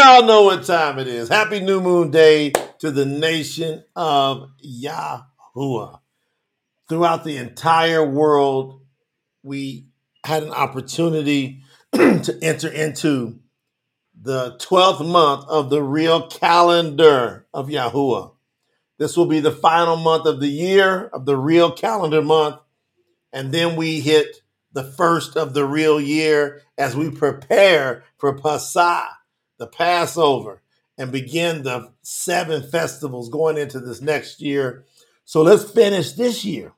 Y'all know what time it is. Happy New Moon Day to the nation of Yahuwah. Throughout the entire world, we had an opportunity to enter into the 12th month of the real calendar of Yahuwah. This will be the final month of the year of the real calendar month. And then we hit the first of the real year as we prepare for Passah, the Passover, and begin the seven festivals going into this next year. So let's finish this year,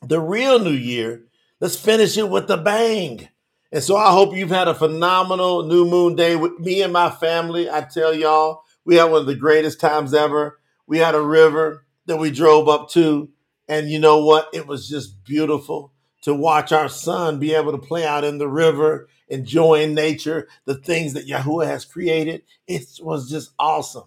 the real new year. Let's finish it with a bang. And so I hope you've had a phenomenal new moon day with me and my family. I tell y'all, we had one of the greatest times ever. We had a river that we drove up to. And you know what? It was just beautiful to watch our son be able to play out in the river, enjoying nature, the things that Yahuwah has created. It was just awesome.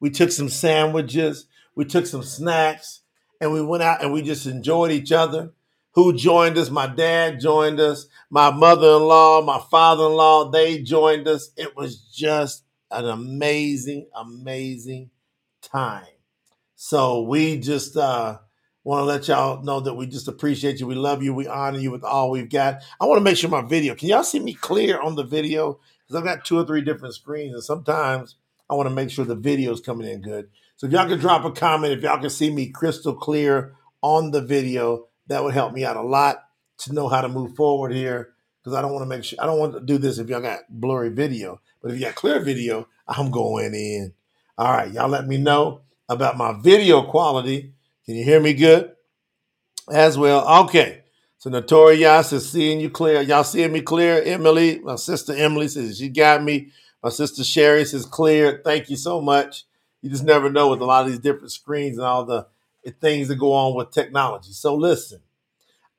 We took some sandwiches, we took some snacks, and we went out and we just enjoyed each other. Who joined us? My dad joined us, my mother in law, my father in law, they joined us. It was just an amazing, amazing time. So we just uh, want to let y'all know that we just appreciate you. We love you. We honor you with all we've got. I want to make sure my video. Can y'all see me clear on the video? Because I've got two or three different screens, and sometimes I want to make sure the video is coming in good. So if y'all can drop a comment, if y'all can see me crystal clear on the video, that would help me out a lot to know how to move forward here. Because I don't want to make sure I don't want to do this if y'all got blurry video. But if you got clear video, I'm going in. All right, y'all let me know about my video quality. Can you hear me good? As well. Okay. So Notorious is seeing you clear. Y'all seeing me clear? Emily, my sister Emily says she got me. My sister Sherry says clear. Thank you so much. You just never know with a lot of these different screens and all the things that go on with technology. So listen,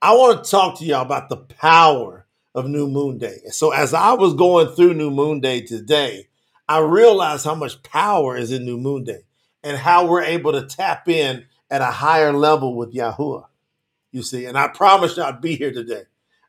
I want to talk to y'all about the power of New Moon Day. So as I was going through New Moon Day today, I realized how much power is in New Moon Day and how we're able to tap in at a higher level with Yahuwah. You see, and I promised you I'd be here today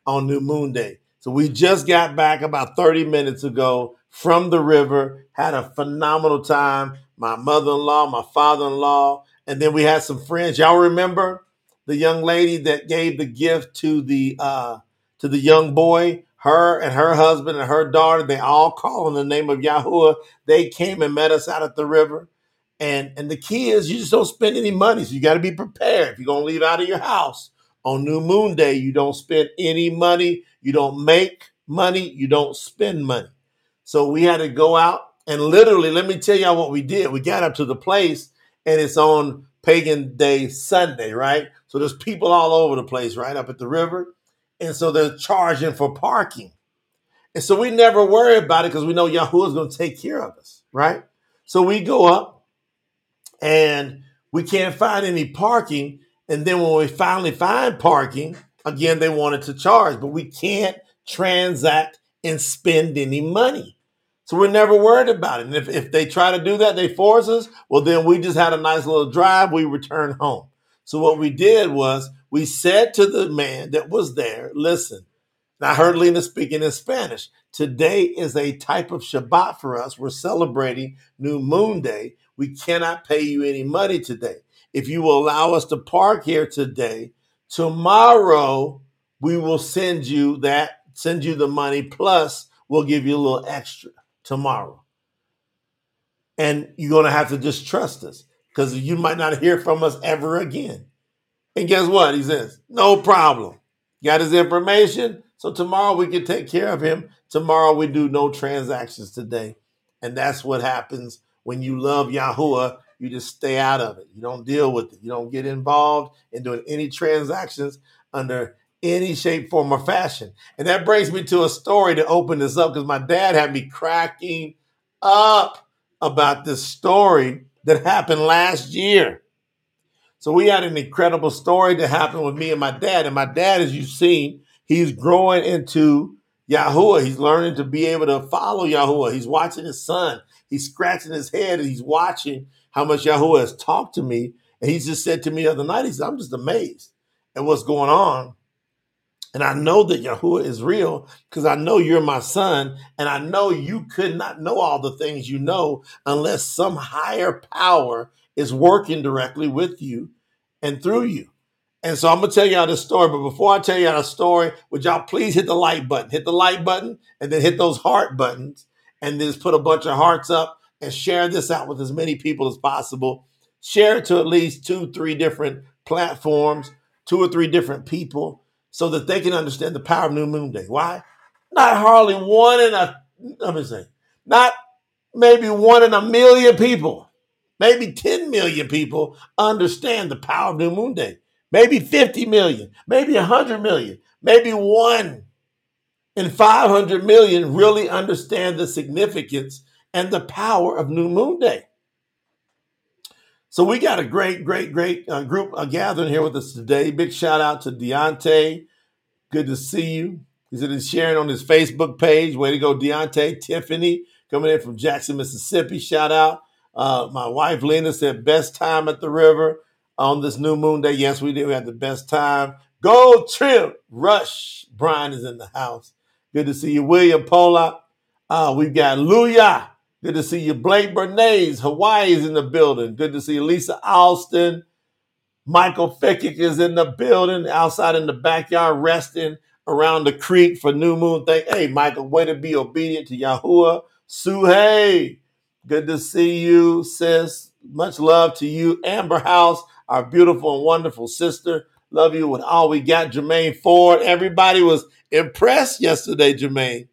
on New Moon Day. So we just got back about 30 minutes ago from the river, had a phenomenal time. My mother in law, my father in law, and then we had some friends. Y'all remember the young lady that gave the gift to the uh, to the young boy? Her and her husband and her daughter, they all call in the name of Yahuwah. They came and met us out at the river. And and the key is you just don't spend any money. So you got to be prepared. If you're gonna leave out of your house on New Moon Day, you don't spend any money. You don't make money. You don't spend money. So we had to go out and literally, let me tell y'all what we did. We got up to the place and it's on Pagan Day Sunday, right? So there's people all over the place, right? Up at the river. And so they're charging for parking. And so we never worry about it because we know Yahuwah is going to take care of us, right? So we go up and we can't find any parking. And then when we finally find parking, again, they wanted to charge, but we can't transact and spend any money. So we're never worried about it. And if, if they try to do that, they force us, well, then we just had a nice little drive. We return home. So what we did was we said to the man that was there, listen, I heard Lena speaking in Spanish. Today is a type of Shabbat for us. We're celebrating New Moon Day. We cannot pay you any money today. If you will allow us to park here today, tomorrow we will send you that, send you the money, plus we'll give you a little extra tomorrow. And you're going to have to just trust us because you might not hear from us ever again. And guess what? He says, no problem. Got his information. So tomorrow we can take care of him. Tomorrow we do no transactions today. And that's what happens when you love Yahuwah, you just stay out of it. You don't deal with it. You don't get involved in doing any transactions under any shape, form, or fashion. And that brings me to a story to open this up because my dad had me cracking up about this story that happened last year. So we had an incredible story that happened with me and my dad. And my dad, as you've seen, he's growing into Yahuwah. He's learning to be able to follow Yahuwah. He's watching his son He's scratching his head and he's watching how much Yahuwah has talked to me. And he just said to me the other night, he said, I'm just amazed at what's going on And I know that Yahuwah is real because I know you're my son. And I know you could not know all the things you know unless some higher power is working directly with you and through you. And so I'm going to tell y'all this story. But before I tell y'all the story, would y'all please hit the like button? Hit the like button and then hit those heart buttons and just put a bunch of hearts up and share this out with as many people as possible. Share it to at least two, three different platforms, two or three different people so that they can understand the power of New Moon Day. Why? Not hardly one in a, let me say, not maybe one in a million people, maybe 10 million people understand the power of New Moon Day. Maybe 50 million, maybe 100 million, maybe one in 500 million really understand the significance and the power of New Moon Day. So we got a great, great, great uh, group uh, gathering here with us today. Big shout out to Deontay. Good to see you. He's sharing on his Facebook page. Way to go, Deontay. Tiffany coming in from Jackson, Mississippi. Shout out. Uh, my wife Lena said best time at the river on this new moon day. Yes, we did. We had the best time. Go trip. Rush. Brian is in the house. Good to see you, William Pola. Uh, we've got Luya Good to see you. Blake Bernays, Hawaii is in the building. Good to see you. Lisa Alston. Michael Fickick is in the building, outside in the backyard, resting around the creek for New Moon Thing. Hey, Michael, way to be obedient to Yahuwah. Suhey, good to see you, sis. Much love to you. Amber House, our beautiful and wonderful sister. Love you with all we got. Jermaine Ford. Everybody was impressed yesterday, Jermaine.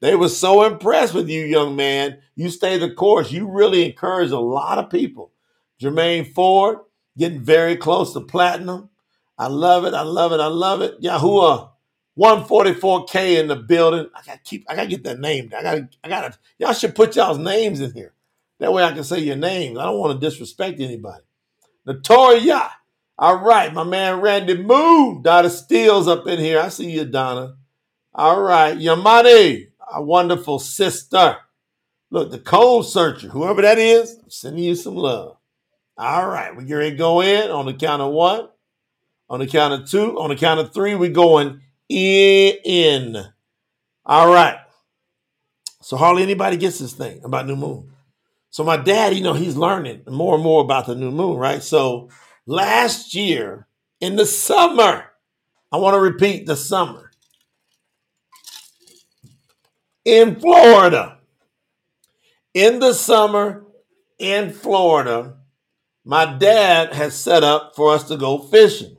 They were so impressed with you, young man. You stay the course. You really encourage a lot of people. Jermaine Ford, getting very close to platinum. I love it. I love it. I love it. Yahuwah, 144K in the building. I gotta keep, I gotta get that name. I gotta, I gotta, y'all should put y'all's names in here. That way I can say your names. I don't want to disrespect anybody. Notoria. All right, my man Randy Moon. Donna Steele's up in here. I see you, Donna. All right, Yamani a wonderful sister. Look, the code searcher, whoever that is, I'm sending you some love. All right, we're going to go in on the count of one, on the count of two, on the count of three, we're going in. All right. So hardly anybody gets this thing about new moon. So my dad, you know, he's learning more and more about the new moon, right? So last year in the summer, I want to repeat the summer in Florida. In the summer in Florida, my dad has set up for us to go fishing.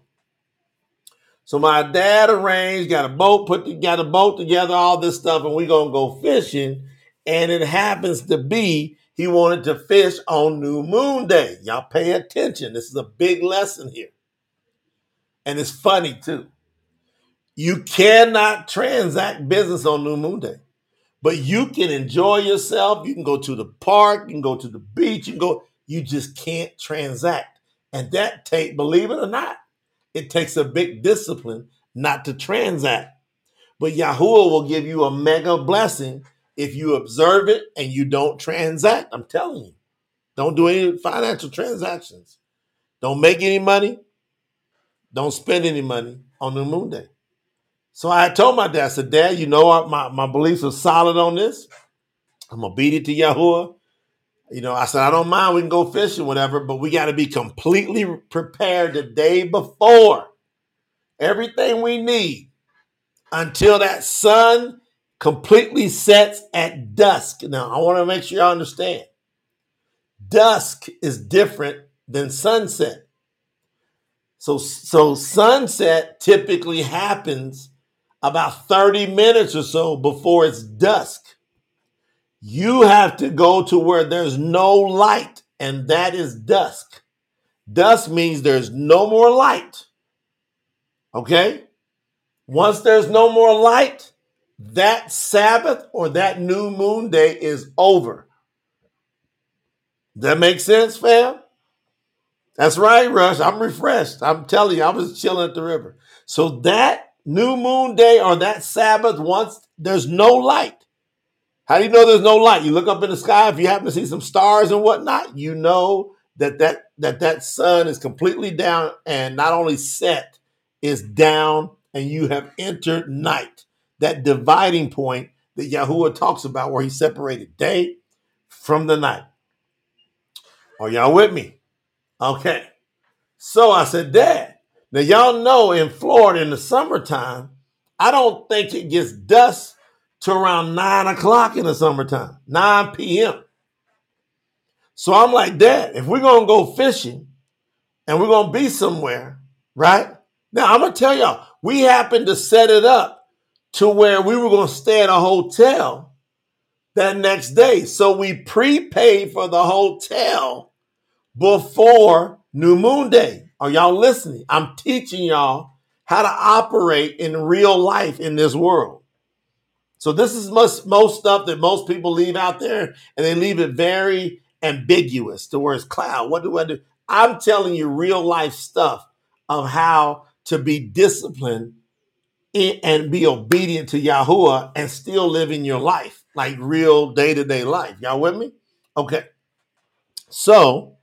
So my dad arranged, got a boat, put got a boat together, all this stuff, and we're gonna go fishing. And it happens to be he wanted to fish on New Moon Day. Y'all pay attention. This is a big lesson here. And it's funny too. You cannot transact business on New Moon Day. But you can enjoy yourself. You can go to the park, you can go to the beach, you can go, you just can't transact. And that take, believe it or not, it takes a big discipline not to transact. But Yahuwah will give you a mega blessing if you observe it and you don't transact. I'm telling you. Don't do any financial transactions. Don't make any money. Don't spend any money on the moon day. So I told my dad, I said, Dad, you know my, my beliefs are solid on this. I'm obedient to Yahuwah. You know, I said, I don't mind, we can go fishing, whatever, but we got to be completely prepared the day before. Everything we need until that sun completely sets at dusk. Now, I want to make sure y'all understand. Dusk is different than sunset. So, so sunset typically happens about 30 minutes or so before it's dusk. You have to go to where there's no light, and that is dusk. Dusk means there's no more light. Okay? Once there's no more light, that Sabbath or that new moon day is over. That makes sense, fam? That's right, Rush. I'm refreshed. I'm telling you, I was chilling at the river. So that new moon day or that Sabbath once there's no light. How do you know there's no light? You look up in the sky. If you happen to see some stars and whatnot, you know that that that that sun is completely down and not only set, is down and you have entered night. That dividing point that Yahuwah talks about, where he separated day from the night. Are y'all with me? Okay. So I said, Dad, now y'all know in Florida in the summertime, I don't think it gets dusk to around nine o'clock in the summertime, 9 p.m. So I'm like, Dad, if we're gonna go fishing and we're gonna be somewhere, right? Now I'm gonna tell y'all, we happened to set it up to where we were gonna stay at a hotel that next day. So we prepaid for the hotel before New Moon Day. Are y'all listening? I'm teaching y'all how to operate in real life in this world. So this is most, most stuff that most people leave out there and they leave it very ambiguous to where it's cloud. What do I do? I'm telling you real life stuff of how to be disciplined and be obedient to Yahuwah and still living your life, like real day to day life. Y'all with me? Okay. So,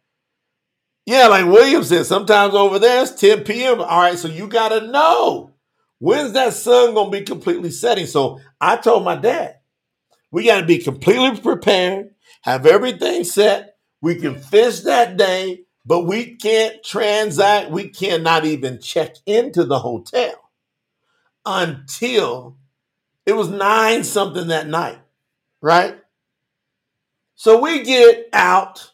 yeah, like William said, sometimes over there it's 10 p.m. All right, so you got to know when's that sun going to be completely setting. So I told my dad, we got to be completely prepared, have everything set. We can fish that day, but we can't transact. We cannot even check into the hotel until it was nine something that night, right? So we get out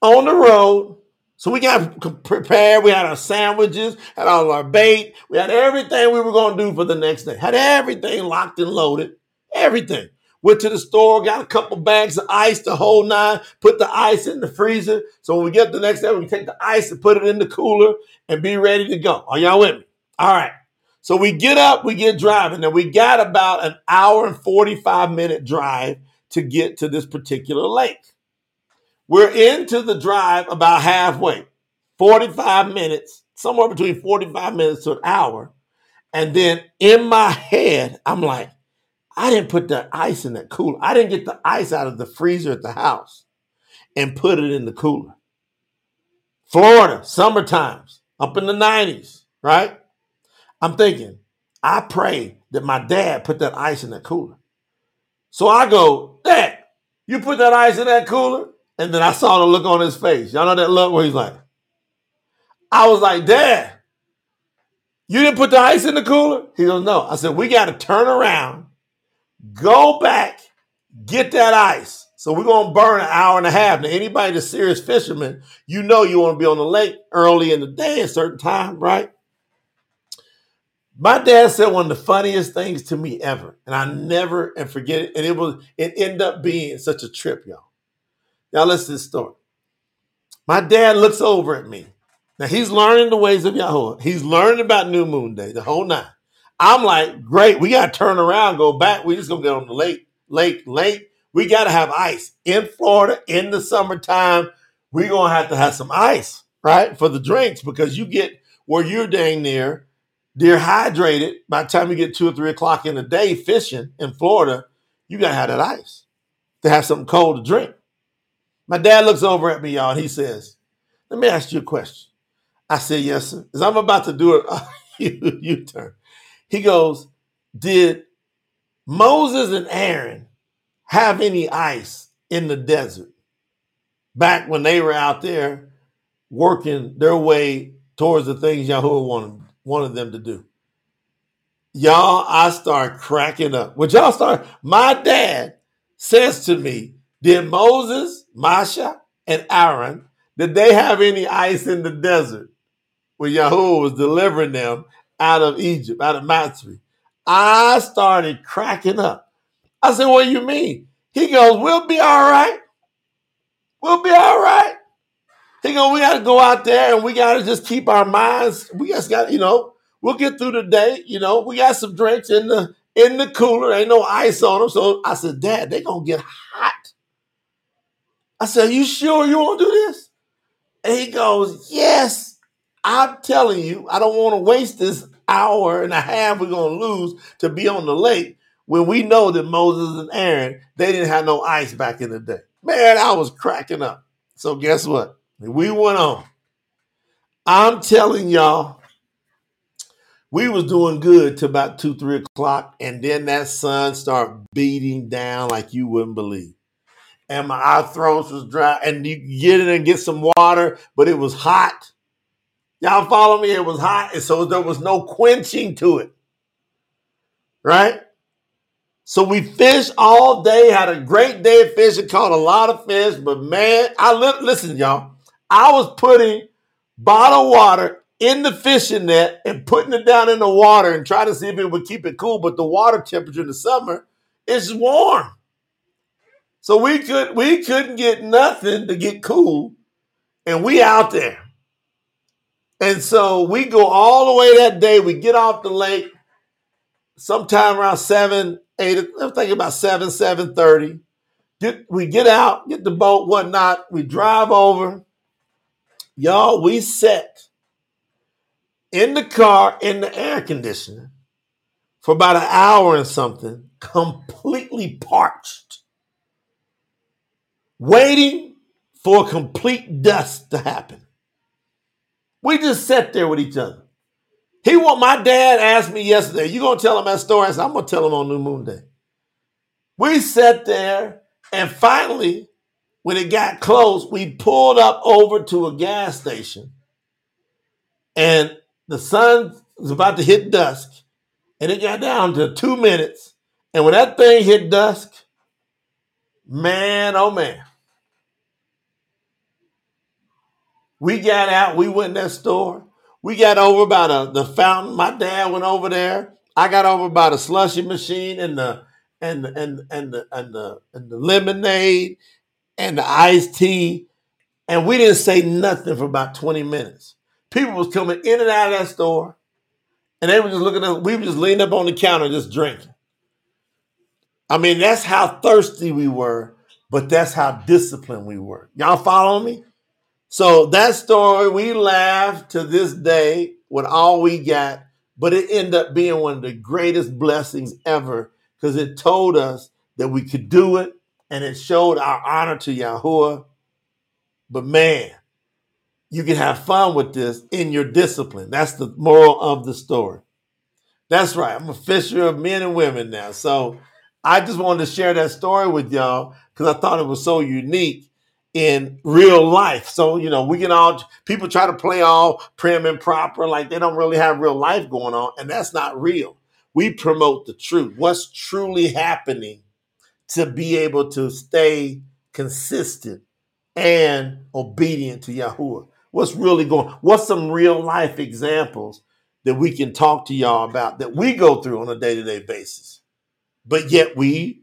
on the road. So we got prepared. We had our sandwiches, had all our bait. We had everything we were going to do for the next day. Had everything locked and loaded. Everything. Went to the store, got a couple bags of ice, the whole nine, put the ice in the freezer. So when we get the next day, we take the ice and put it in the cooler and be ready to go. Are y'all with me? All right. So we get up, we get driving, and we got about an hour and 45 minute drive to get to this particular lake. We're into the drive about halfway, 45 minutes, somewhere between 45 minutes to an hour. And then in my head, I'm like, I didn't put the ice in that cooler. I didn't get the ice out of the freezer at the house and put it in the cooler. Florida, summer times, up in the 90s, right? I'm thinking, I pray that my dad put that ice in that cooler. So I go, Dad, you put that ice in that cooler? And then I saw the look on his face. Y'all know that look where he's like, I was like, Dad, you didn't put the ice in the cooler? He goes, No. I said, We got to turn around, go back, get that ice. So we're going to burn an hour and a half. Now, anybody that's serious fisherman, you know you want to be on the lake early in the day at a certain time, right? My dad said one of the funniest things to me ever, and I never and forget it. And it was it ended up being such a trip, y'all. Y'all listen to this story. My dad looks over at me. Now he's learning the ways of Yahweh. He's learning about New Moon Day, the whole nine. I'm like, great, we gotta turn around, go back. We just gonna get on the lake, lake, lake. We gotta have ice in Florida in the summertime. We're gonna have to have some ice, right, for the drinks because you get where you're dang near dehydrated by the time you get two or three o'clock in the day fishing in Florida, you gotta have that ice to have something cold to drink. My dad looks over at me, y'all, and he says, Let me ask you a question. I said, Yes, sir. As I'm about to do a U turn, he goes, Did Moses and Aaron have any ice in the desert back when they were out there working their way towards the things Yahuwah wanted, wanted them to do? Y'all, I start cracking up. When y'all start, my dad says to me, Did Moses Masha and Aaron, did they have any ice in the desert when Yahuwah was delivering them out of Egypt, out of Mitzrayim? I started cracking up. I said, What do you mean? He goes, We'll be all right. We'll be all right. He goes, We got to go out there and we got to just keep our minds. We just got, you know, we'll get through the day. You know, we got some drinks in the in the cooler. Ain't no ice on them. So I said, Dad, they to get hot. I said, You sure you want to do this? And he goes, Yes, I'm telling you, I don't want to waste this hour and a half we're to lose to be on the lake when we know that Moses and Aaron, they didn't have no ice back in the day. Man, I was cracking up. So guess what? We went on. I'm telling y'all, We was doing good till about two, three o'clock, and then that sun started beating down like you wouldn't believe. And my our throats was dry, and you get in and get some water, but it was hot. Y'all follow me? It was hot, and so there was no quenching to it. Right? So we fished all day, had a great day of fishing, caught a lot of fish, but man, I li- listen, y'all. I was putting bottled water in the fishing net and putting it down in the water and trying to see if it would keep it cool. But the water temperature in the summer is warm. So we could we couldn't get nothing to get cool. And we out there. And so we go all the way that day. We get off the lake sometime around seven, eight, I'm thinking about seven, seven thirty. Get we get out, get the boat, whatnot. We drive over. Y'all, we sat in the car in the air conditioner for about an hour and something, completely parched, waiting for complete dust to happen. We just sat there with each other. He want my dad asked me yesterday, you gonna tell him that story? I said, I'm gonna tell him on New Moon Day. We sat there and finally, when it got close, we pulled up over to a gas station and the sun was about to hit dusk and it got down to two minutes. And when that thing hit dusk, man, oh man. We got out, we went in that store. We got over by the, the fountain. My dad went over there. I got over by the slushy machine and the and and and the and the and the lemonade and the iced tea, and we didn't say nothing for about twenty minutes. People was coming in and out of that store, and they were just looking at. We were just leaning up on the counter, just drinking. I mean, that's how thirsty we were, but that's how disciplined we were. Y'all follow me? So that story, we laugh to this day with all we got, but it ended up being one of the greatest blessings ever because it told us that we could do it and it showed our honor to Yahuwah. But man, you can have fun with this in your discipline. That's the moral of the story. That's right. I'm a fisher of men and women now. So I just wanted to share that story with y'all because I thought it was so unique in real life. So, you know, we can all, people try to play all prim and proper, like they don't really have real life going on. And that's not real. We promote the truth. What's truly happening to be able to stay consistent and obedient to Yahuwah. What's really going What's some real life examples that we can talk to y'all about that we go through on a day-to-day basis? But yet we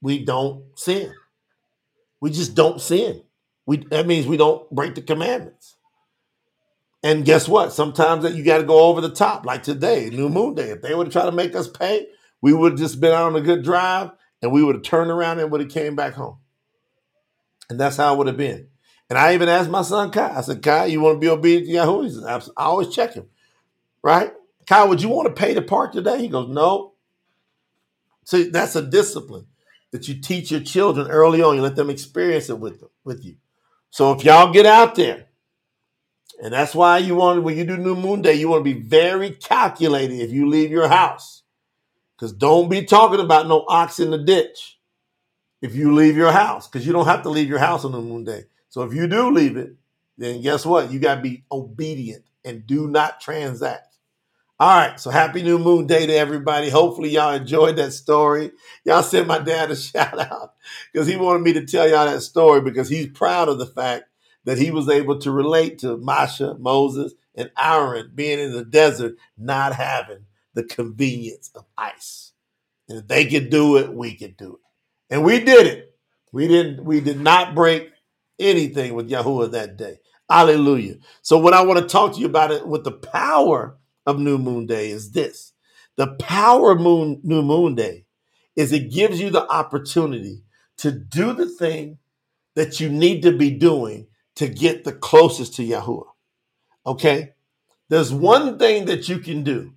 we don't sin. We just don't sin. We that means we don't break the commandments. And guess what? Sometimes that you got to go over the top, like today, New Moon Day. If they would have tried to make us pay, we would have just been on a good drive and we would have turned around and would have came back home. And that's how it would have been. And I even asked my son Kai, I said, Kai, you want to be obedient to Yahoo? He said, I always check him. Right? Kai, would you want to pay to park today? He goes, No. See, that's a discipline that you teach your children early on. You let them experience it with them, with you. So if y'all get out there, and that's why you want when you do New Moon Day, you want to be very calculated if you leave your house, because don't be talking about no ox in the ditch if you leave your house, because you don't have to leave your house on New Moon Day. So if you do leave it, then guess what? You got to be obedient and do not transact. All right, so happy new moon day to everybody. Hopefully, y'all enjoyed that story. Y'all sent my dad a shout out because he wanted me to tell y'all that story because he's proud of the fact that he was able to relate to Masha, Moses, and Aaron being in the desert, not having the convenience of ice. And if they could do it, we could do it. And we did it. We didn't, we did not break anything with Yahuwah that day. Hallelujah. So, what I want to talk to you about it with the power of New Moon Day is this. The power of moon, New Moon Day is it gives you the opportunity to do the thing that you need to be doing to get the closest to Yahuwah. Okay? There's one thing that you can do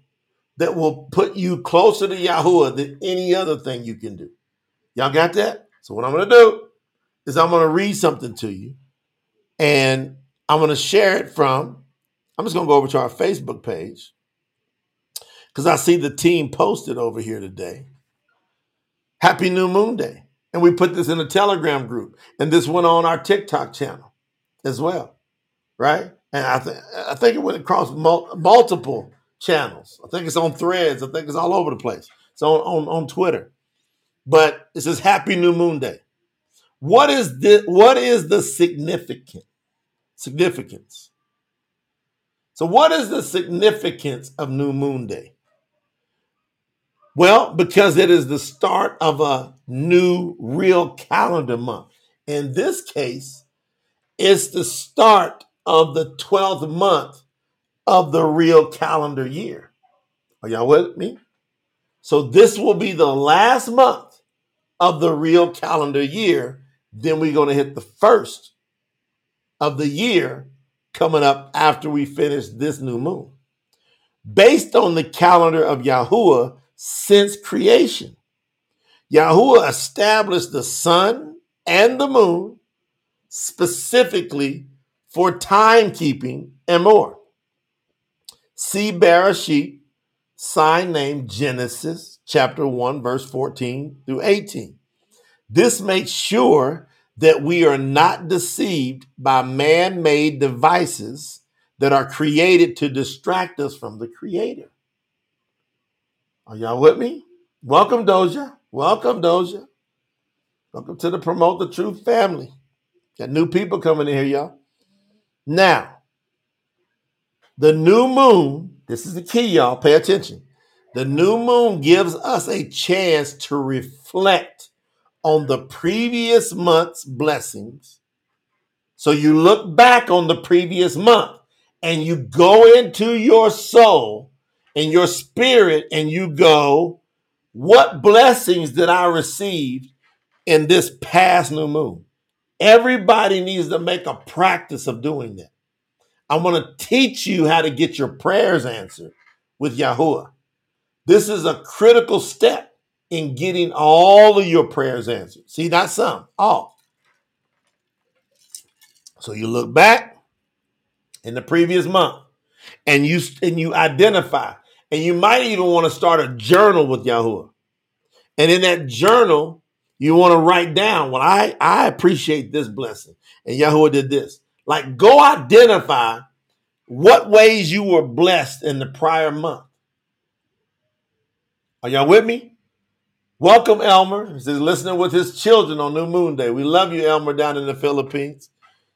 that will put you closer to Yahuwah than any other thing you can do. Y'all got that? So what I'm going to do is I'm going to read something to you and I'm going to share it from I'm just going to go over to our Facebook page because I see the team posted over here today. Happy New Moon Day. And we put this in a Telegram group. And this went on our TikTok channel as well. Right? And I, th- I think it went across mul- multiple channels. I think it's on threads. I think it's all over the place. It's on, on, on Twitter. But it says Happy New Moon Day. What is the what is the significant significance? So what is the significance of New Moon Day? Well, because it is the start of a new real calendar month. In this case, it's the start of the 12th month of the real calendar year. Are y'all with me? So this will be the last month of the real calendar year. Then we're going to hit the first of the year coming up after we finish this new moon. Based on the calendar of Yahuwah since creation, Yahuwah established the sun and the moon specifically for timekeeping and more. See Bereshit, sign named Genesis, chapter 1, verse 14 through 18. This makes sure that we are not deceived by man made devices that are created to distract us from the Creator. Are y'all with me? Welcome, Doja. Welcome, Doja. Welcome to the Promote the Truth family. Got new people coming in here, y'all. Now, the new moon, this is the key, y'all. Pay attention. The new moon gives us a chance to reflect on the previous month's blessings. So you look back on the previous month and you go into your soul and your spirit and you go, What blessings did I receive in this past new moon? Everybody needs to make a practice of doing that. I want to teach you how to get your prayers answered with Yahuwah. This is a critical step in getting all of your prayers answered. See, not some, all. So you look back in the previous month and you and you identify and you might even want to start a journal with Yahuwah. And in that journal, you want to write down, well, I, I appreciate this blessing. And Yahuwah did this. Like, go identify what ways you were blessed in the prior month. Are y'all with me? Welcome, Elmer. He's listening with his children on New Moon Day. We love you, Elmer, down in the Philippines.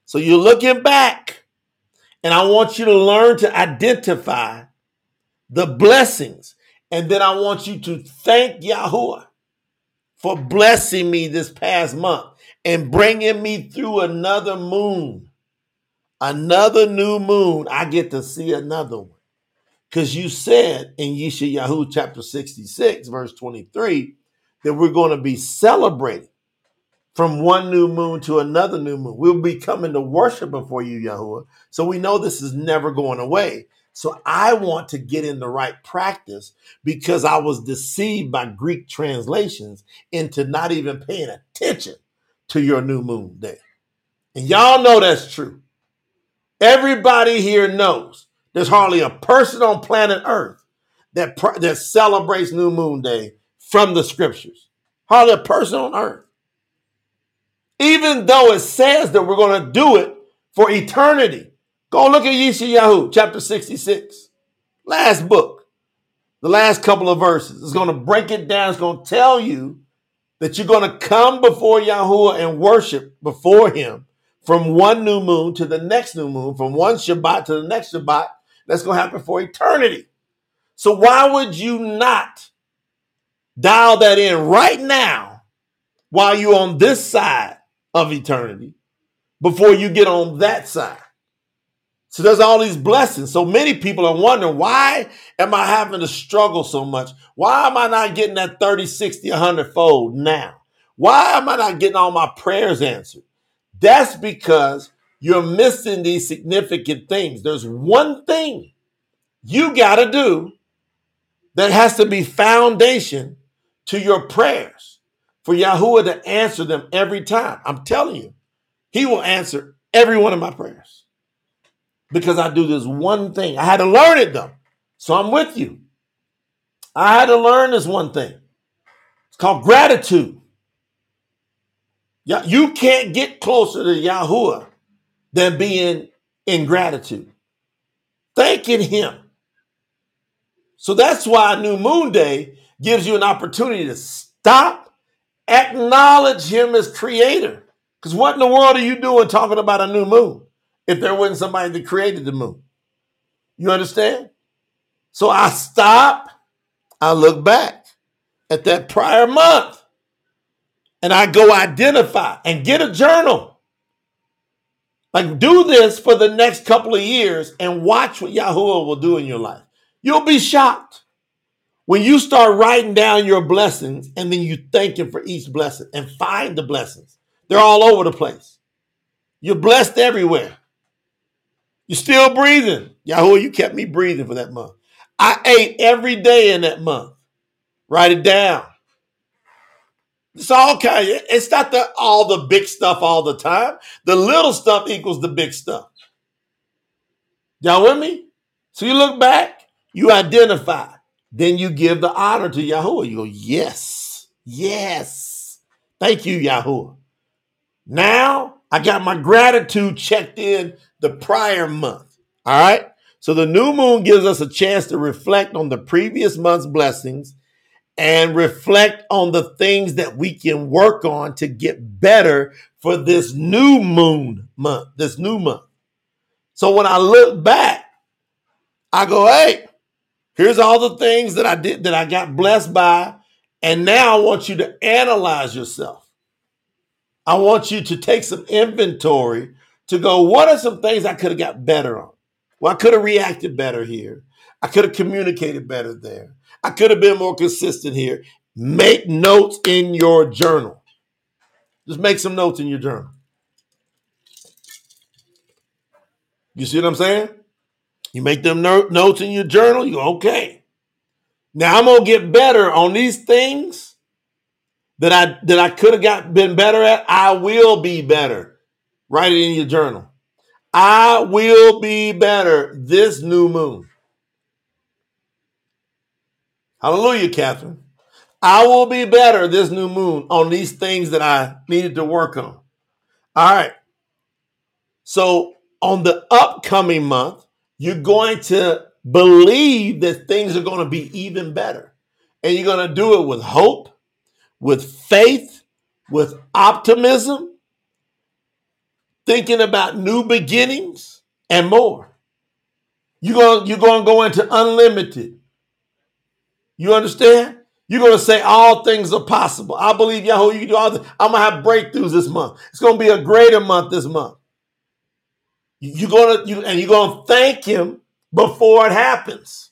So you're looking back, and I want you to learn to identify the blessings. And then I want you to thank Yahuwah for blessing me this past month and bringing me through another moon. Another new moon. I get to see another one. Because you said in Yeshayahu chapter 66, verse 23, that we're going to be celebrating from one new moon to another new moon. We'll be coming to worship before you, Yahuwah. So we know this is never going away. So I want to get in the right practice because I was deceived by Greek translations into not even paying attention to your new moon day. And y'all know that's true. Everybody here knows there's hardly a person on planet Earth that, that celebrates new moon day from the scriptures. Hardly a person on earth. Even though it says that we're going to do it for eternity. Go look at Yeshayahu, chapter 66. Last book. The last couple of verses. It's going to break it down. It's going to tell you that you're going to come before Yahuwah and worship before him from one new moon to the next new moon, from one Shabbat to the next Shabbat. That's going to happen for eternity. So why would you not Dial that in right now while you're on this side of eternity before you get on that side. So there's all these blessings. So many people are wondering, why am I having to struggle so much? Why am I not getting that 30, 60, 100 fold now? Why am I not getting all my prayers answered? That's because you're missing these significant things. There's one thing you got to do that has to be foundation to your prayers for Yahuwah to answer them every time. I'm telling you, He will answer every one of my prayers because I do this one thing. I had to learn it though. So I'm with you. I had to learn this one thing. It's called gratitude. You can't get closer to Yahuwah than being in gratitude, thanking Him. So that's why New Moon Day gives you an opportunity to stop, acknowledge Him as Creator. Because what in the world are you doing talking about a new moon if there wasn't somebody that created the moon? You understand? So I stop, I look back at that prior month and I go identify and get a journal. Like, do this for the next couple of years and watch what Yahuwah will do in your life. You'll be shocked when you start writing down your blessings and then you thank Him for each blessing and find the blessings. They're all over the place. You're blessed everywhere. You're still breathing. Yahuwah, you kept me breathing for that month. I ate every day in that month. Write it down. It's all kind. Of, it's not the all the big stuff all the time. The little stuff equals the big stuff. Y'all with me? So you look back, you identify, then you give the honor to Yahuwah. You go, yes, yes. Thank you, Yahuwah. Now I got my gratitude checked in the prior month. All right. So the new moon gives us a chance to reflect on the previous month's blessings and reflect on the things that we can work on to get better for this new moon month, this new month. So when I look back, I go, hey, here's all the things that I did that I got blessed by. And now I want you to analyze yourself. I want you to take some inventory to go, what are some things I could have got better on? Well, I could have reacted better here. I could have communicated better there. I could have been more consistent here. Make notes in your journal. Just make some notes in your journal. You see what I'm saying? You make them notes in your journal, you okay. Now I'm gonna get better on these things that I that I could have got been better at. I will be better. Write it in your journal. I will be better this new moon. Hallelujah, Catherine. I will be better this new moon on these things that I needed to work on. All right. So, on the upcoming month, you're going to believe that things are going to be even better. And you're going to do it with hope, with faith, with optimism, thinking about new beginnings and more. You're going, you're going to go into unlimited. You understand? You're going to say all things are possible. I believe Yahoo, you can do all this. I'm going to have breakthroughs this month. It's going to be a greater month this month. You're going to, you, and you're going to thank him before it happens.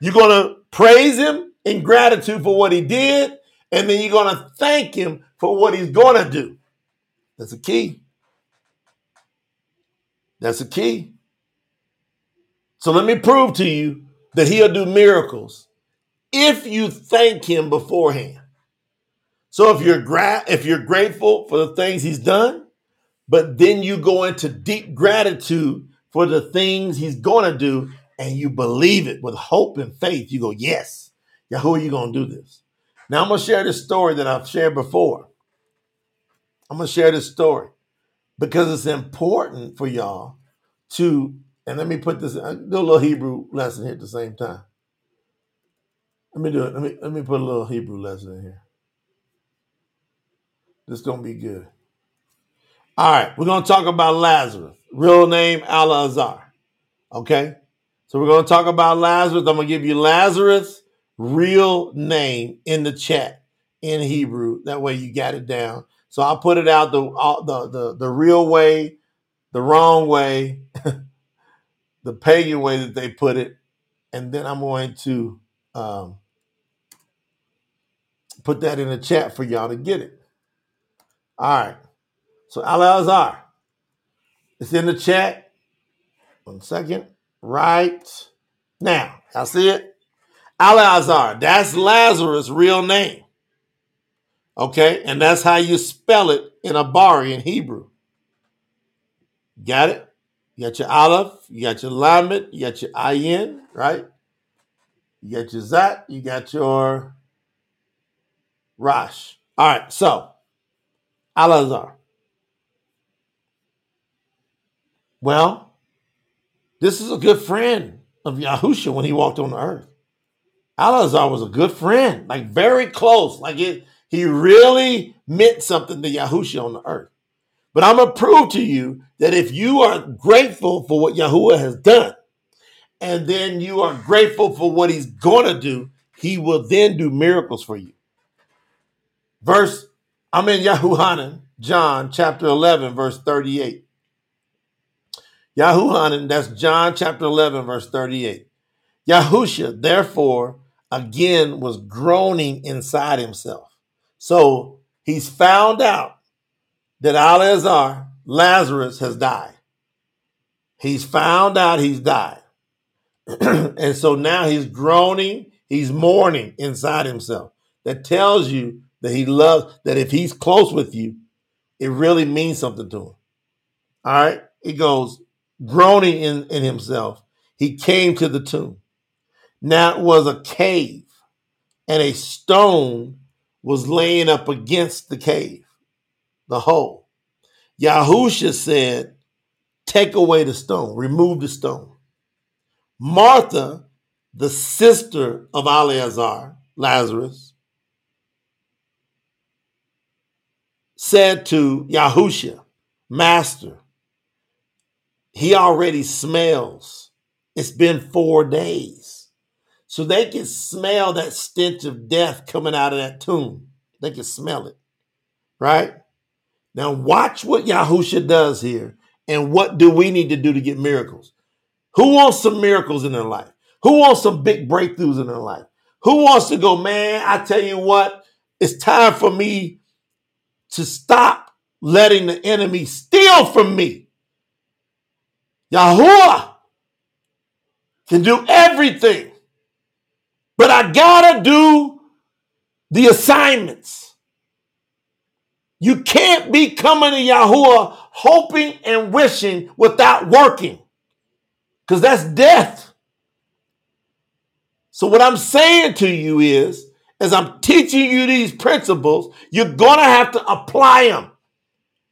You're going to praise him in gratitude for what he did, and then you're going to thank him for what he's going to do. That's a key. That's a key. So let me prove to you that he'll do miracles if you thank him beforehand. So if you're gra- if you're grateful for the things he's done, but then you go into deep gratitude for the things he's going to do and you believe it with hope and faith, you go, "Yes. Yahuwah, you going to do this." Now I'm going to share this story that I've shared before. I'm going to share this story because it's important for y'all to and let me put this do a little Hebrew lesson here at the same time. Let me do it. Let me let me put a little Hebrew lesson in here. This gonna be good. All right, we're gonna talk about Lazarus. Real name Alazar. Okay, so we're gonna talk about Lazarus. I'm gonna give you Lazarus' real name in the chat in Hebrew. That way you got it down. So I'll put it out the the the, the real way, the wrong way, the pagan way that they put it, and then I'm going to um, put that in the chat for y'all to get it. All right. So Al it's in the chat. One second. Right now. I see it? Al That's Lazarus' real name. Okay, and that's how you spell it in Abari in Hebrew. Got it? You got your Aleph, you got your Lamed, you got your Ayin, right? You got your Zat, you got your Rosh. All right, so Alazar. Well, this is a good friend of Yahusha when he walked on the earth. Alazar was a good friend, like very close. Like it, he really meant something to Yahusha on the earth. But I'm gonna prove to you that if you are grateful for what Yahuwah has done, and then you are grateful for what he's gonna do, he will then do miracles for you. Verse, I'm in Yahuhanan, John chapter 11, verse 38. Yahuhanan, that's John chapter 11, verse 38. Yahusha, therefore, again was groaning inside himself. So he's found out that Alazar, Lazarus, has died. He's found out he's died. and so now he's groaning, he's mourning inside himself. That tells you that he loves, that if he's close with you, it really means something to him. All right? He goes, groaning in, in himself, he came to the tomb. Now it was a cave, and a stone was laying up against the cave, the hole. Yahusha said, Take away the stone, remove the stone. Martha, the sister of Eleazar, Lazarus, said to Yahusha, Master, he already smells. It's been four days. So they can smell that stench of death coming out of that tomb. They can smell it. Right? Now watch what Yahusha does here. And what do we need to do to get miracles? Who wants some miracles in their life? Who wants some big breakthroughs in their life? Who wants to go, man? I tell you what, it's time for me to stop letting the enemy steal from me. Yahuwah can do everything, but I gotta do the assignments. You can't be coming to Yahuwah hoping and wishing without working, because that's death. So, what I'm saying to you is, as I'm teaching you these principles, you're gonna have to apply them,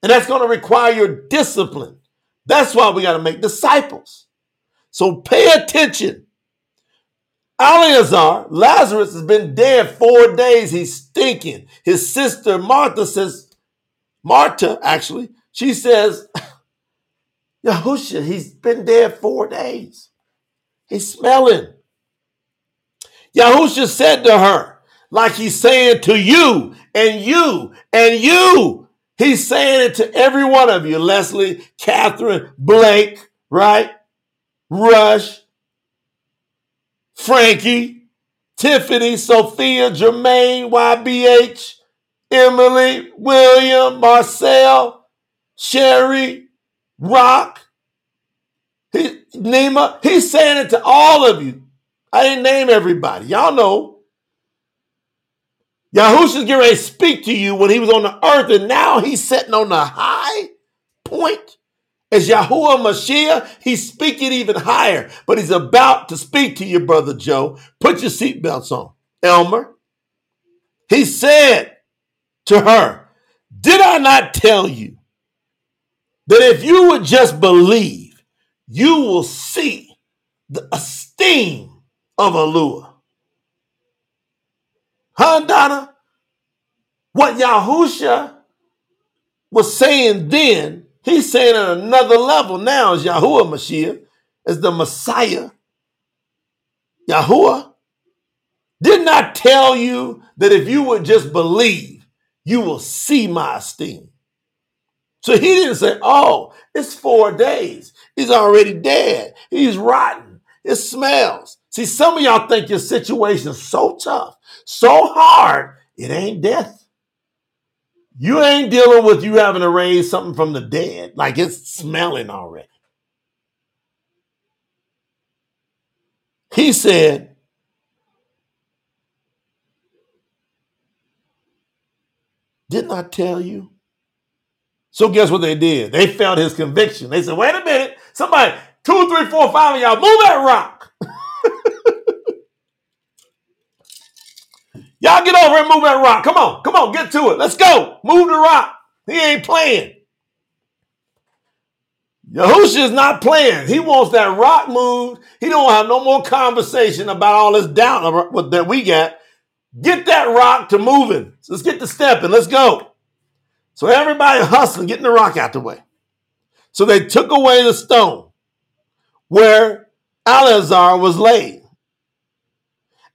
and that's gonna require your discipline. That's why we got to make disciples. So pay attention. Eleazar, Lazarus has been dead four days. He's stinking. His sister Martha says, Martha, actually, she says, Yahusha, he's been dead four days. He's smelling. Yahusha said to her, like he's saying to you and you and you, He's saying it to every one of you Leslie, Catherine, Blake, right? Rush, Frankie, Tiffany, Sophia, Jermaine, YBH, Emily, William, Marcel, Sherry, Rock, he, Nima. He's saying it to all of you. I didn't name everybody. Y'all know. Yahusha's getting ready to speak to you when he was on the earth, and now he's sitting on the high point. As Yahuwah Mashiach, he's speaking even higher, but he's about to speak to you, Brother Joe. Put your seatbelts on. Elmer, he said to her, Did I not tell you that if you would just believe, you will see the esteem of Alua? Huh, Donna? What Yahusha was saying then, he's saying at another level now as Yahuwah Mashiach, as the Messiah. Yahuwah did not I tell you that if you would just believe, you will see my esteem. So he didn't say, oh, it's four days. He's already dead. He's rotten. It smells. See, some of y'all think your situation is so tough so hard, it ain't death. You ain't dealing with you having to raise something from the dead, like it's smelling already. He said, Didn't I tell you? So guess what they did? They felt his conviction. They said, wait a minute, somebody, two, three, four, five of y'all, move that rock. Y'all get over and move that rock. Come on, come on, get to it. Let's go. Move the rock. He ain't playing. Yahusha is not playing. He wants that rock moved. He don't have no more conversation about all this doubt that we got. Get that rock to moving. Let's get to stepping. Let's go. So everybody hustling, getting the rock out the way. So they took away the stone where Eleazar was laid.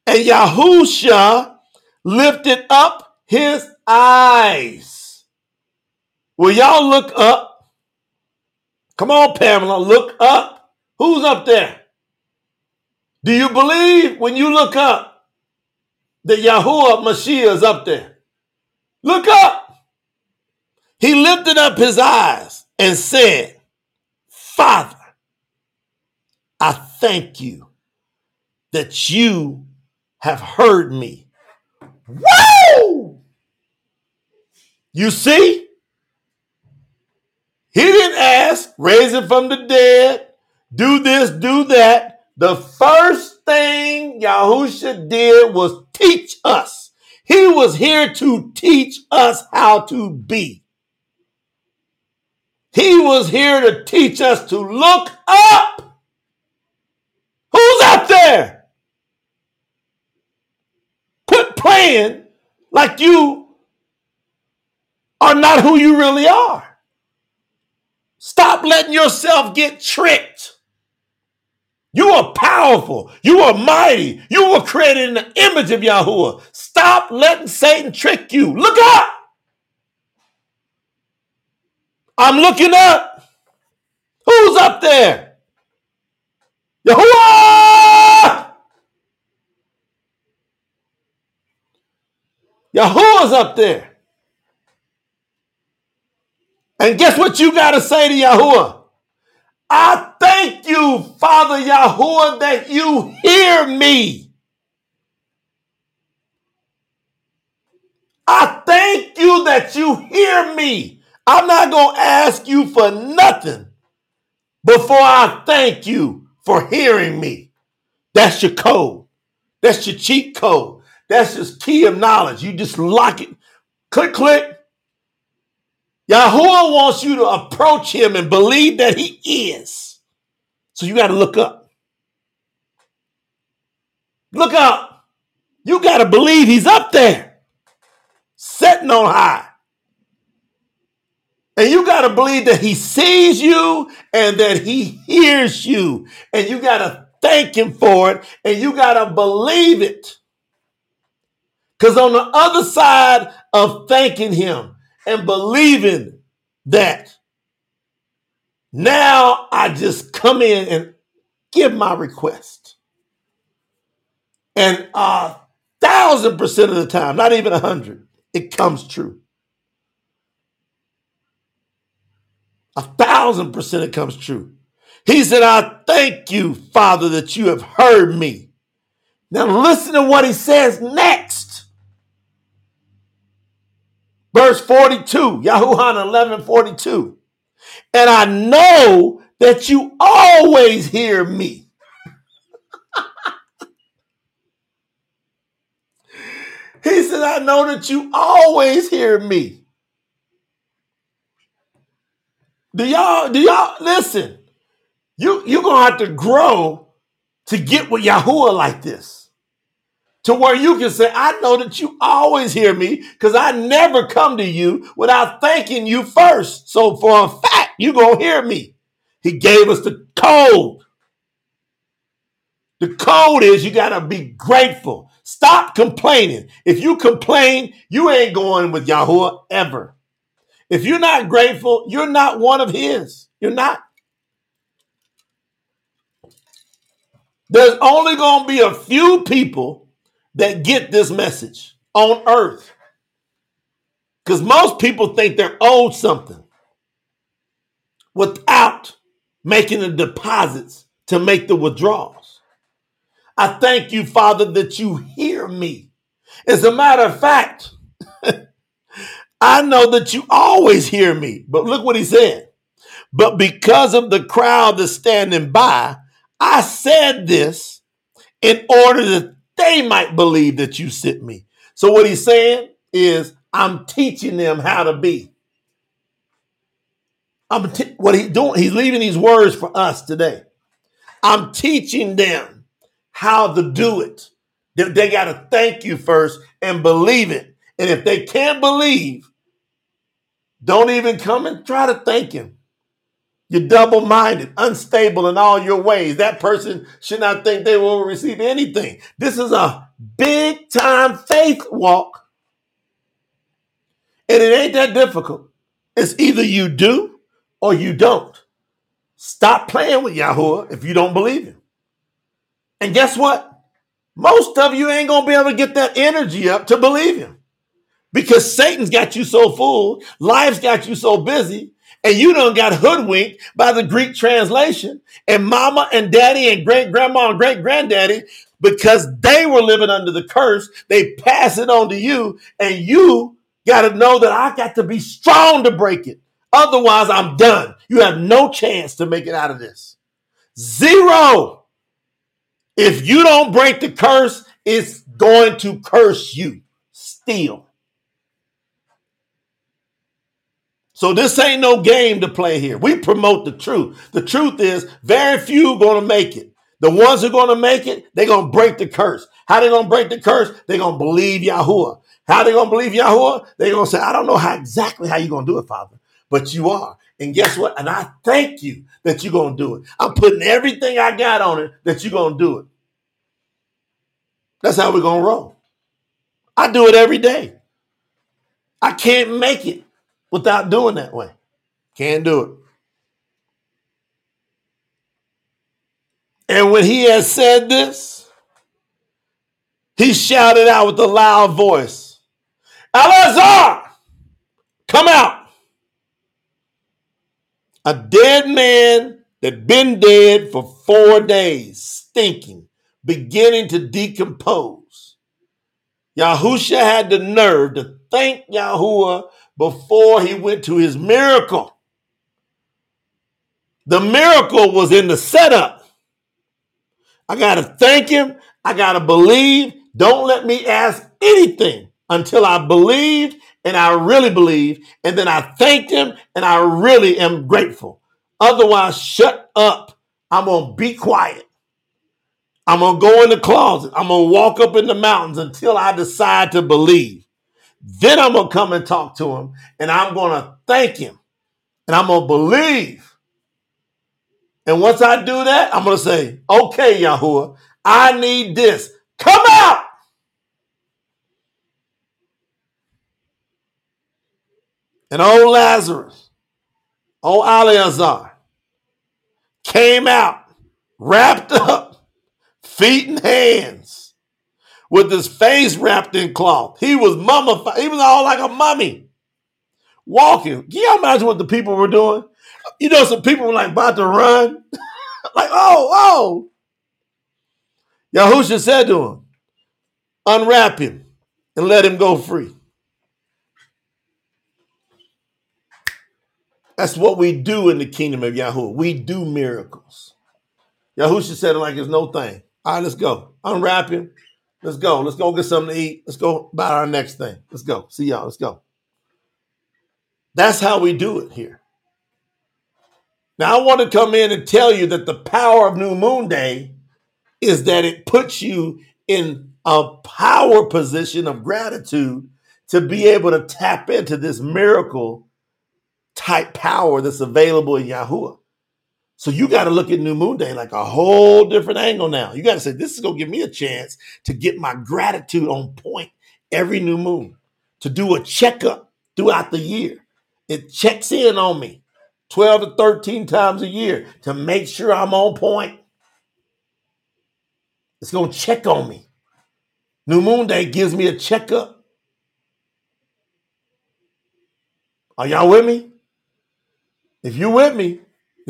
And Yahusha lifted up his eyes. Will y'all look up? Come on, Pamela, look up. Who's up there? Do you believe when you look up that Yahuwah Mashiach is up there? Look up. He lifted up his eyes and said, Father, I thank you that you have heard me. Woo! You see? He didn't ask, raise him from the dead, do this, do that. The first thing Yahusha did was teach us. He was here to teach us how to be. He was here to teach us to look up. Who's up there? Quit playing like you are not who you really are. Stop letting yourself get tricked. You are powerful. You are mighty. You were created in the image of Yahuwah. Stop letting Satan trick you. Look up. I'm looking up. Who's up there? Yahuwah! Yahuwah's up there. And guess what you got to say to Yahuwah? I thank you, Father Yahuwah, that you hear me. I thank you that you hear me. I'm not going to ask you for nothing before I thank you for hearing me. That's your code. That's your cheat code. That's just key of knowledge. You just lock it. Click, click. Yahuwah wants you to approach him and believe that he is. So you got to look up. Look up. You got to believe he's up there, sitting on high. And you got to believe that he sees you and that he hears you. And you got to thank him for it and you got to believe it. Because on the other side of thanking him and believing that, now I just come in and give my request. And a thousand percent of the time, not even a hundred, it comes true. A thousand percent it comes true. He said, I thank you, Father, that you have heard me. Now listen to what he says next. Verse 42, Yahuhan 11 42. And I know that you always hear me. he said, I know that you always hear me. Do y'all, do y'all listen? You you're gonna have to grow to get with Yahuwah like this. To where you can say, I know that you always hear me because I never come to you without thanking you first. So for a fact, you're gonna hear me. He gave us the code. The code is you gotta be grateful. Stop complaining. If you complain, you ain't going with Yahuwah ever. If you're not grateful, you're not one of his. You're not. There's only going to be a few people that get this message on earth. Because most people think they're owed something without making the deposits to make the withdrawals. I thank you, Father, that you hear me. As a matter of fact, I know that you always hear me. But look what he said. But because of the crowd that's standing by, I said this in order that they might believe that you sent me. So what he's saying is, I'm teaching them how to be. I'm what he's doing. He's leaving these words for us today. I'm teaching them how to do it. They, they got to thank you first and believe it. And if they can't believe, don't even come and try to thank him. You're double minded, unstable in all your ways. That person should not think they will receive anything. This is a big time faith walk. And it ain't that difficult. It's either you do or you don't. Stop playing with Yahuwah if you don't believe him. And guess what? Most of you ain't going to be able to get that energy up to believe him because Satan's got you so full, life's got you so busy, and you don't got hoodwinked by the Greek translation. And mama and daddy and great grandma and great granddaddy, because they were living under the curse, they pass it on to you, and you got to know that I got to be strong to break it. Otherwise, I'm done. You have no chance to make it out of this. Zero. If you don't break the curse, it's going to curse you still. So this ain't no game to play here. We promote the truth. The truth is very few going to make it. The ones who are going to make it, they're going to break the curse. How they going to break the curse? They're going to believe Yahuwah. How they going to believe Yahuwah? They're going to say, I don't know how exactly how you're going to do it, Father, but you are. And guess what? And I thank you that you're going to do it. I'm putting everything I got on it that you're going to do it. That's how we're going to roll. I do it every day. I can't make it without doing that way. Can't do it. And when he has said this, he shouted out with a loud voice, Eleazar, come out. A dead man that been dead for four days, stinking, beginning to decompose. Yahusha had the nerve to thank Yahuwah before he went to his miracle. The miracle was in the setup. I got to thank him. I got to believe. Don't let me ask anything until I believed and I really believe. And then I thanked him and I really am grateful. Otherwise, shut up. I'm going to be quiet. I'm going to go in the closet. I'm going to walk up in the mountains until I decide to believe. Then I'm going to come and talk to him and I'm going to thank him and I'm going to believe. And once I do that, I'm going to say, okay, Yahuwah, I need this. Come out. And old Lazarus, old Eleazar, came out, wrapped up, feet and hands with his face wrapped in cloth. He was mummified. He was all like a mummy walking. Can you imagine what the people were doing? You know, some people were like about to run. like, oh, oh. Yahusha said to him, unwrap him and let him go free. That's what we do in the kingdom of Yahweh. We do miracles. Yahusha said it like it's no thing. All right, let's go. Unwrap him Let's go. Let's go get something to eat. Let's go buy our next thing. Let's go. See y'all. Let's go. That's how we do it here. Now, I want to come in and tell you that the power of New Moon Day is that it puts you in a power position of gratitude to be able to tap into this miracle type power that's available in Yahuwah. So you got to look at New Moon Day like a whole different angle now. You got to say, this is going to give me a chance to get my gratitude on point every new moon, to do a checkup throughout the year. It checks in on me 12 to 13 times a year to make sure I'm on point. It's going to check on me. New Moon Day gives me a checkup. Are y'all with me? If you're with me,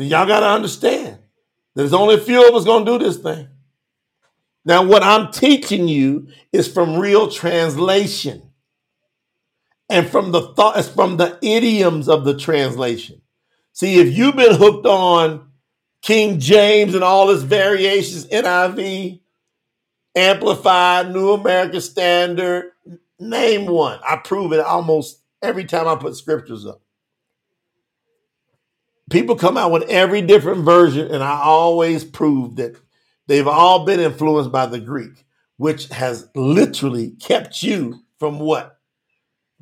then y'all got to understand there's only a few of us going to do this thing. Now, what I'm teaching you is from real translation and from the thoughts, from the idioms of the translation. See, if you've been hooked on King James and all its variations, NIV, Amplified, New American Standard, Name one. I prove it almost every time I put scriptures up. People come out with every different version, and I always prove that they've all been influenced by the Greek, which has literally kept you from what?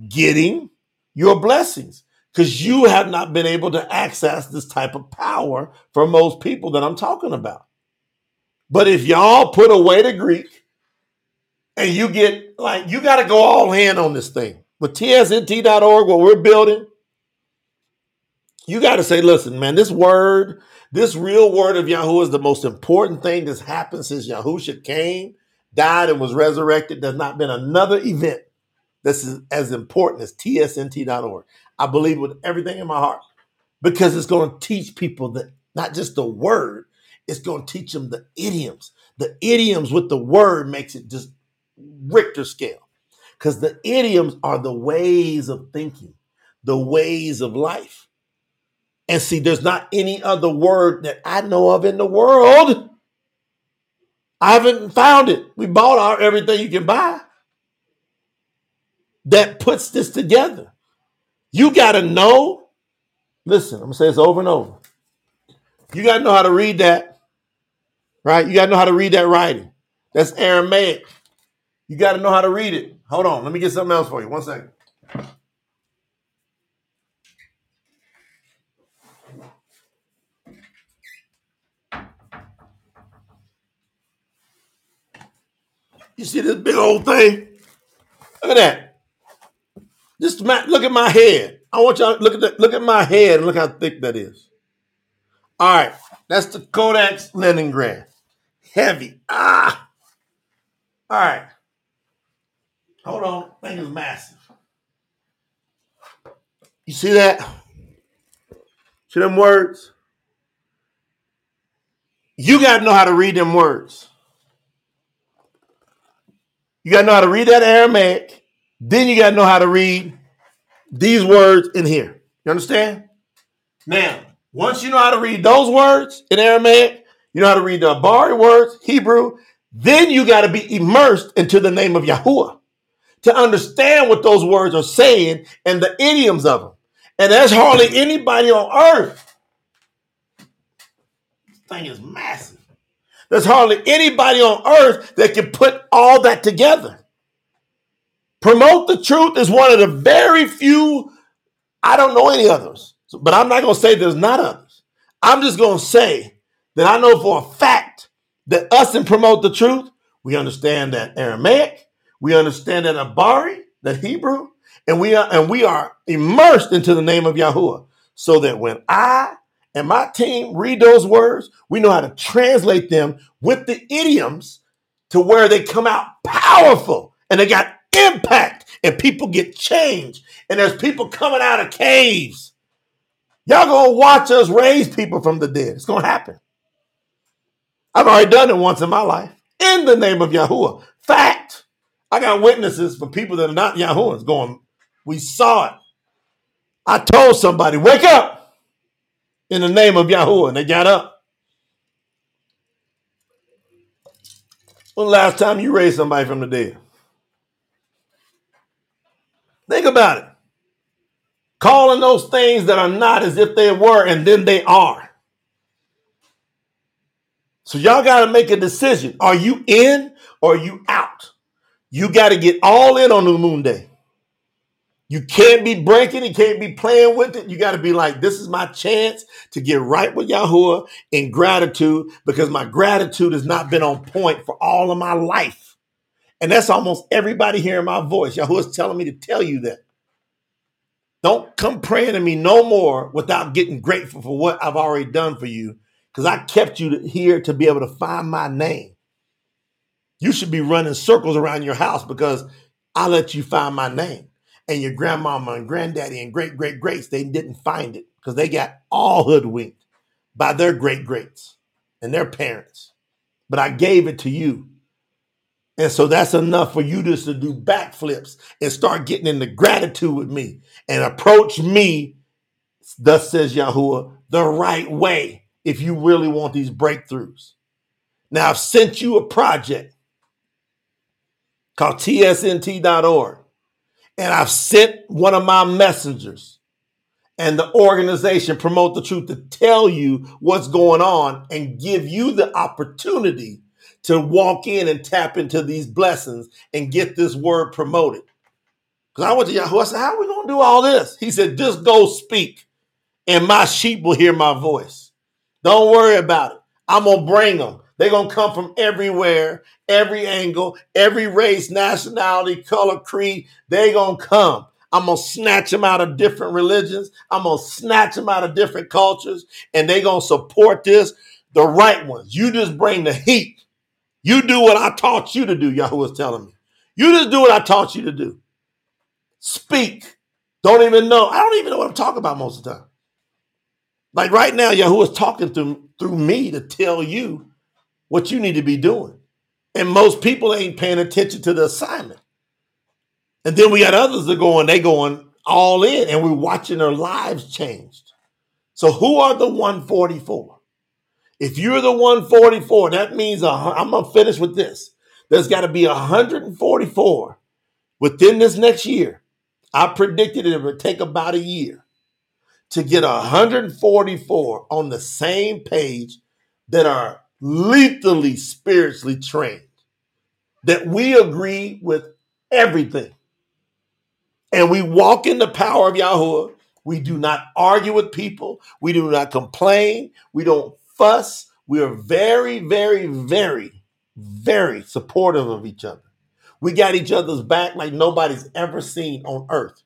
Getting your blessings. Because you have not been able to access this type of power for most people that I'm talking about. But if y'all put away the Greek and you get like, you got to go all in on this thing. With tsnt.org, what we're building, you got to say, listen, man, this word, this real word of Yahoo is the most important thing that's happened since Yahusha came, died, and was resurrected. There's not been another event that's as important as tsnt.org. I believe with everything in my heart because it's going to teach people that not just the word, it's going to teach them the idioms. The idioms with the word makes it just Richter scale because the idioms are the ways of thinking, the ways of life. And see, there's not any other word that I know of in the world. I haven't found it. We bought our everything you can buy that puts this together. You got to know. Listen, I'm going to say this over and over. You got to know how to read that right? You got to know how to read that writing. That's Aramaic. You got to know how to read it. Hold on. Let me get something else for you. One second. You see this big old thing? Look at that. Just my, look at my head. I want y'all to look at that. Look at my head and look how thick that is. All right, that's the Codex Leningrad heavy. Ah. All right. Hold on. Thing is massive. You see that? See them words? You got to know how to read them words. You got to know how to read that Aramaic. Then you got to know how to read these words in here. You understand? Now, once you know how to read those words in Aramaic, you know how to read the Abari words, Hebrew. Then you got to be immersed into the name of Yahuwah to understand what those words are saying and the idioms of them. And there's hardly anybody on earth. This thing is massive. There's hardly anybody on earth that can put all that together. Promote the truth is one of the very few, I don't know any others, but I'm not going to say there's not others. I'm just going to say that I know for a fact that us and promote the truth, we understand that Aramaic, we understand that Abari, the Hebrew, and we are and we are immersed into the name of Yahuwah. So that when I and my team read those words, we know how to translate them with the idioms to where they come out powerful and they got impact and people get changed. And there's people coming out of caves. Y'all gonna watch us raise people from the dead. It's gonna happen. I've already done it once in my life in the name of Yahuwah. Fact. I got witnesses for people that are not Yahuwahs going, we saw it. I told somebody, wake up in the name of Yahuwah, and they got up. When the last time you raised somebody from the dead? Think about it. Calling those things that are not as if they were, and then they are. So y'all got to make a decision. Are you in or you out? You got to get all in on the moon day. You can't be breaking, you can't be playing with it. You got to be like, this is my chance to get right with Yahuwah in gratitude because my gratitude has not been on point for all of my life. And that's almost everybody hearing my voice. Yahuwah's telling me to tell you that. Don't come praying to me no more without getting grateful for what I've already done for you because I kept you here to be able to find my name. You should be running circles around your house because I let you find my name. And your grandmama and granddaddy and great great greats, they didn't find it because they got all hoodwinked by their great greats and their parents. But I gave it to you. And so that's enough for you just to do backflips and start getting into gratitude with me and approach me, thus says Yahuwah, the right way if you really want these breakthroughs. Now, I've sent you a project called tsnt.org. And I've sent one of my messengers and the organization promote the truth to tell you what's going on and give you the opportunity to walk in and tap into these blessings and get this word promoted. Because I went to Yahoo, I said, How are we going to do all this? He said, Just go speak, and my sheep will hear my voice. Don't worry about it. I'm going to bring them. They're going to come from everywhere, every angle, every race, nationality, color, creed. They're going to come. I'm going to snatch them out of different religions. I'm going to snatch them out of different cultures, and they're going to support this, the right ones. You just bring the heat. You do what I taught you to do, Yahweh was telling me. You just do what I taught you to do. Speak. Don't even know. I don't even know what I'm talking about most of the time. Like right now, Yahweh is talking through, through me to tell you what you need to be doing. And most people ain't paying attention to the assignment. And then we got others that going, they going all in, and we're watching their lives changed. So who are the 144? If you're the 144, that means I'm gonna finish with this. There's got to be 144 within this next year. I predicted it would take about a year to get 144 on the same page that are lethally spiritually trained, that we agree with everything. And we walk in the power of Yahweh. We do not argue with people. We do not complain. We don't fuss. We are very, very, very, very supportive of each other. We got each other's back like nobody's ever seen on earth.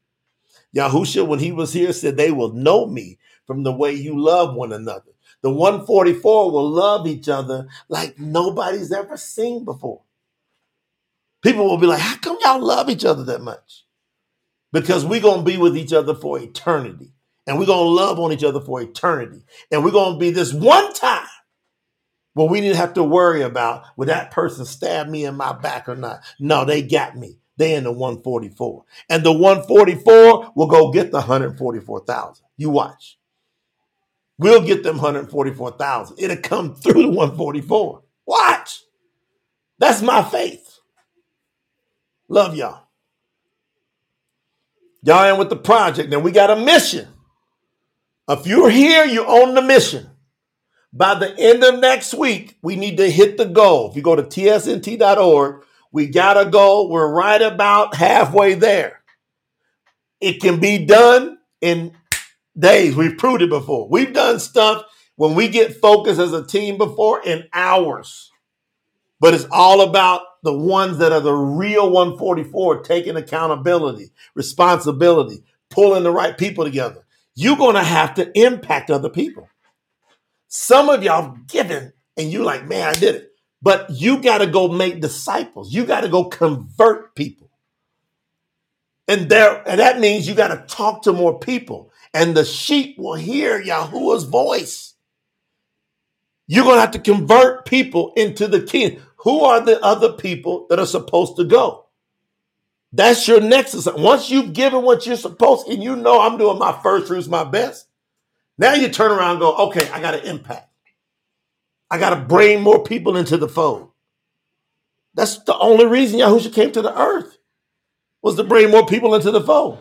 Yahusha, when he was here, said, They will know me from the way you love one another. The 144 will love each other like nobody's ever seen before. People will be like, How come y'all love each other that much? Because we're going to be with each other for eternity. And we're going to love on each other for eternity. And we're going to be this one time where we didn't have to worry about would that person stab me in my back or not. No, they got me. They in the 144. And the 144 will go get the 144,000. You watch. We'll get them 144,000. It'll come through the 144. Watch. That's my faith. Love y'all. Y'all in with the project. Then we got a mission. If you're here, you're on the mission. By the end of next week, we need to hit the goal. If you go to tsnt.org, we got a goal. We're right about halfway there. It can be done in days. We've proved it before. We've done stuff when we get focused as a team before in hours. But it's all about the ones that are the real 144 taking accountability, responsibility, pulling the right people together. You're going to have to impact other people. Some of y'all given and you're like, man, I did it. But you got to go make disciples. You got to go convert people. And there, and that means you got to talk to more people. And the sheep will hear Yahuwah's voice. You're going to have to convert people into the king. Who are the other people that are supposed to go? That's your next. assignment. Once you've given what you're supposed, and you know I'm doing my first fruits, my best. Now you turn around and go, okay, I got to impact. I got to bring more people into the fold. That's the only reason Yahusha came to the earth was to bring more people into the fold.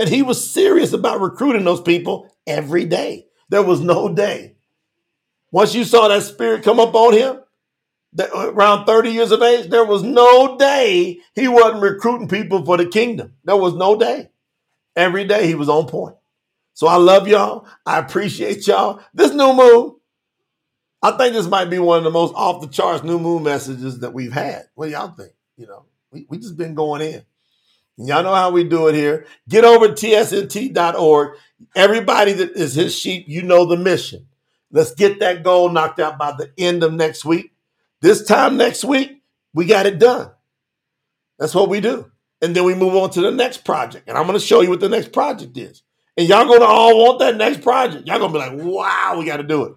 And he was serious about recruiting those people every day. There was no day. Once you saw that spirit come up on him, that, uh, around 30 years of age, there was no day he wasn't recruiting people for the kingdom. There was no day. Every day he was on point. So I love y'all. I appreciate y'all. This new moon, I think this might be one of the most off the charts new moon messages that we've had. What do y'all think? You know, we, we just been going in. Y'all know how we do it here. Get over to tsnt.org. Everybody that is his sheep, you know the mission. Let's get that goal knocked out by the end of next week. This time next week, we got it done. That's what we do. And then we move on to the next project. And I'm going to show you what the next project is. And y'all going to all want that next project. Y'all going to be like, wow, we got to do it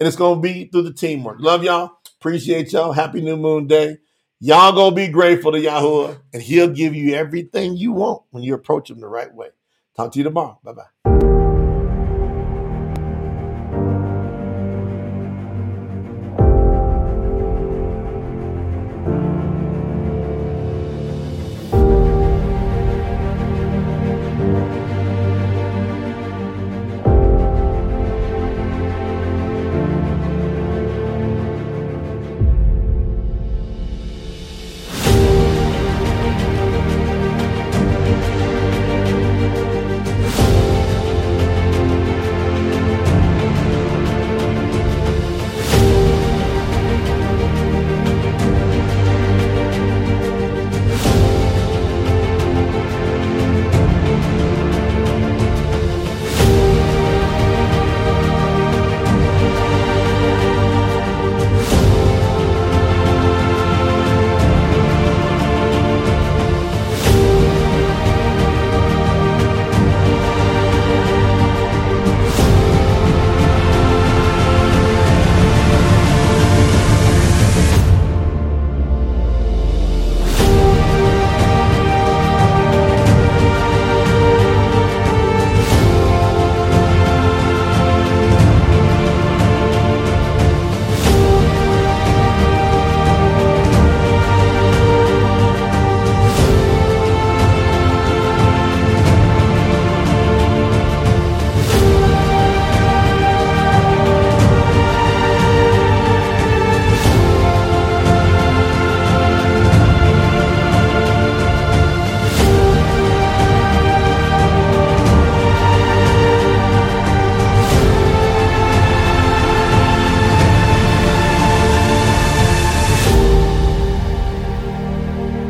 and it's gonna be through the teamwork. Love y'all. Appreciate y'all. Happy New Moon Day. Y'all gonna be grateful to Yahuwah, and He'll give you everything you want when you approach Him the right way. Talk to you tomorrow. Bye bye.